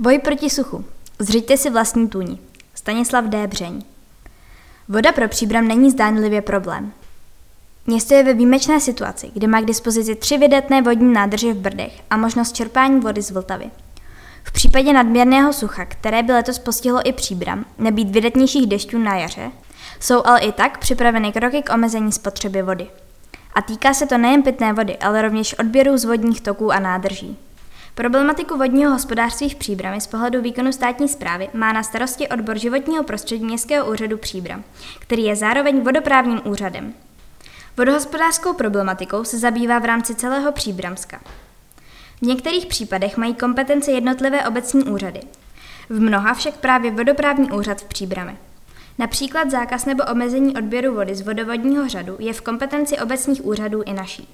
Boj proti suchu. Zřiďte si vlastní tůni. Stanislav D. Břeň. Voda pro příbram není zdánlivě problém. Město je ve výjimečné situaci, kde má k dispozici tři vydatné vodní nádrže v Brdech a možnost čerpání vody z Vltavy. V případě nadměrného sucha, které by letos postihlo i příbram, nebýt vydatnějších dešťů na jaře, jsou ale i tak připraveny kroky k omezení spotřeby vody. A týká se to nejen pitné vody, ale rovněž odběrů z vodních toků a nádrží. Problematiku vodního hospodářství v Příbrami z pohledu výkonu státní zprávy má na starosti odbor životního prostředí Městského úřadu Příbram, který je zároveň vodoprávním úřadem. Vodohospodářskou problematikou se zabývá v rámci celého Příbramska. V některých případech mají kompetence jednotlivé obecní úřady. V mnoha však právě vodoprávní úřad v Příbrami. Například zákaz nebo omezení odběru vody z vodovodního řadu je v kompetenci obecních úřadů i naší,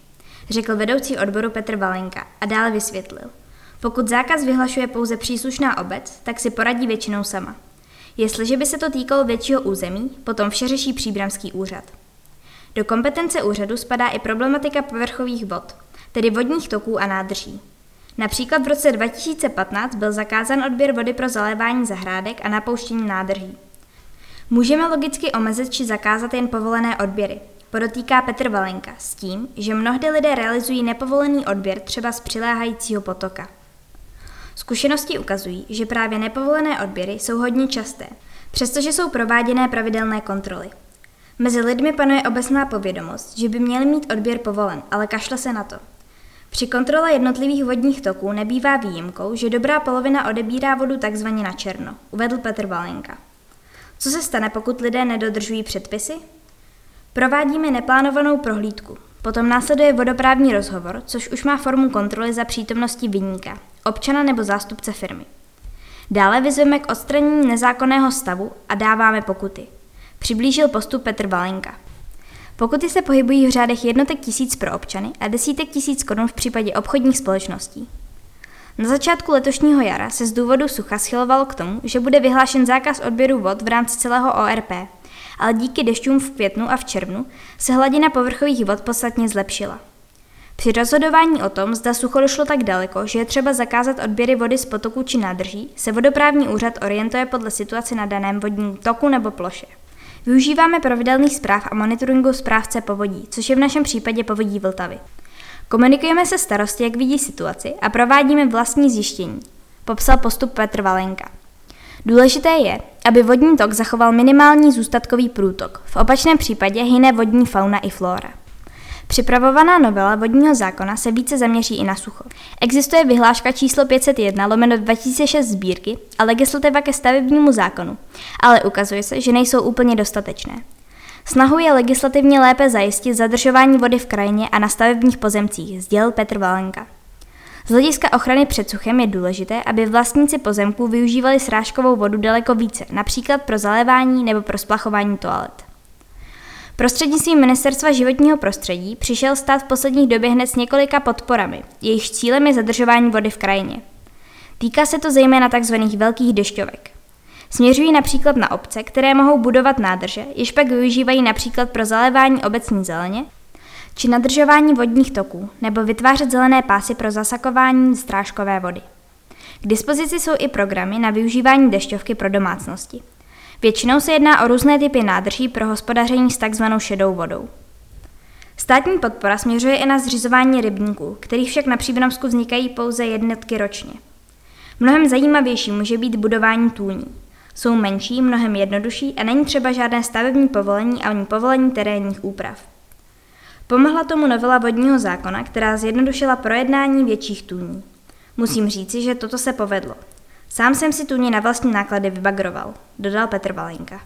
řekl vedoucí odboru Petr Valenka a dále vysvětlil. Pokud zákaz vyhlašuje pouze příslušná obec, tak si poradí většinou sama. Jestliže by se to týkalo většího území, potom vše řeší příbramský úřad. Do kompetence úřadu spadá i problematika povrchových vod, tedy vodních toků a nádrží. Například v roce 2015 byl zakázán odběr vody pro zalévání zahrádek a napouštění nádrží. Můžeme logicky omezit či zakázat jen povolené odběry, podotýká Petr Valenka, s tím, že mnohdy lidé realizují nepovolený odběr třeba z přiléhajícího potoka. Zkušenosti ukazují, že právě nepovolené odběry jsou hodně časté, přestože jsou prováděné pravidelné kontroly. Mezi lidmi panuje obecná povědomost, že by měli mít odběr povolen, ale kašle se na to. Při kontrole jednotlivých vodních toků nebývá výjimkou, že dobrá polovina odebírá vodu takzvaně na černo, uvedl Petr Valenka. Co se stane, pokud lidé nedodržují předpisy? Provádíme neplánovanou prohlídku. Potom následuje vodoprávní rozhovor, což už má formu kontroly za přítomnosti vyníka, občana nebo zástupce firmy. Dále vyzveme k odstranění nezákonného stavu a dáváme pokuty. Přiblížil postup Petr Valenka. Pokuty se pohybují v řádech jednotek tisíc pro občany a desítek tisíc korun v případě obchodních společností. Na začátku letošního jara se z důvodu sucha schylovalo k tomu, že bude vyhlášen zákaz odběru vod v rámci celého ORP, ale díky dešťům v květnu a v červnu se hladina povrchových vod podstatně zlepšila. Při rozhodování o tom, zda sucho došlo tak daleko, že je třeba zakázat odběry vody z potoku či nádrží, se vodoprávní úřad orientuje podle situace na daném vodním toku nebo ploše. Využíváme pravidelných zpráv a monitoringu správce povodí, což je v našem případě povodí Vltavy. Komunikujeme se starosti, jak vidí situaci a provádíme vlastní zjištění, popsal postup Petr Valenka. Důležité je, aby vodní tok zachoval minimální zůstatkový průtok, v opačném případě hyne vodní fauna i flora. Připravovaná novela vodního zákona se více zaměří i na sucho. Existuje vyhláška číslo 501 lomeno 2006 sbírky a legislativa ke stavebnímu zákonu, ale ukazuje se, že nejsou úplně dostatečné. Snahou je legislativně lépe zajistit zadržování vody v krajině a na stavebních pozemcích, sdělil Petr Valenka. Z hlediska ochrany před suchem je důležité, aby vlastníci pozemků využívali srážkovou vodu daleko více, například pro zalévání nebo pro splachování toalet. Prostřednictvím Ministerstva životního prostředí přišel stát v posledních době hned s několika podporami, jejichž cílem je zadržování vody v krajině. Týká se to zejména tzv. velkých dešťovek. Směřují například na obce, které mohou budovat nádrže, jež pak využívají například pro zalévání obecní zeleně, či nadržování vodních toků, nebo vytvářet zelené pásy pro zasakování strážkové vody. K dispozici jsou i programy na využívání dešťovky pro domácnosti. Většinou se jedná o různé typy nádrží pro hospodaření s takzvanou šedou vodou. Státní podpora směřuje i na zřizování rybníků, kterých však na Příbramsku vznikají pouze jednotky ročně. Mnohem zajímavější může být budování tůní. Jsou menší, mnohem jednodušší a není třeba žádné stavební povolení ani povolení terénních úprav. Pomohla tomu novela vodního zákona, která zjednodušila projednání větších tůní. Musím říci, že toto se povedlo. Sám jsem si tůně na vlastní náklady vybagroval, dodal Petr Valenka.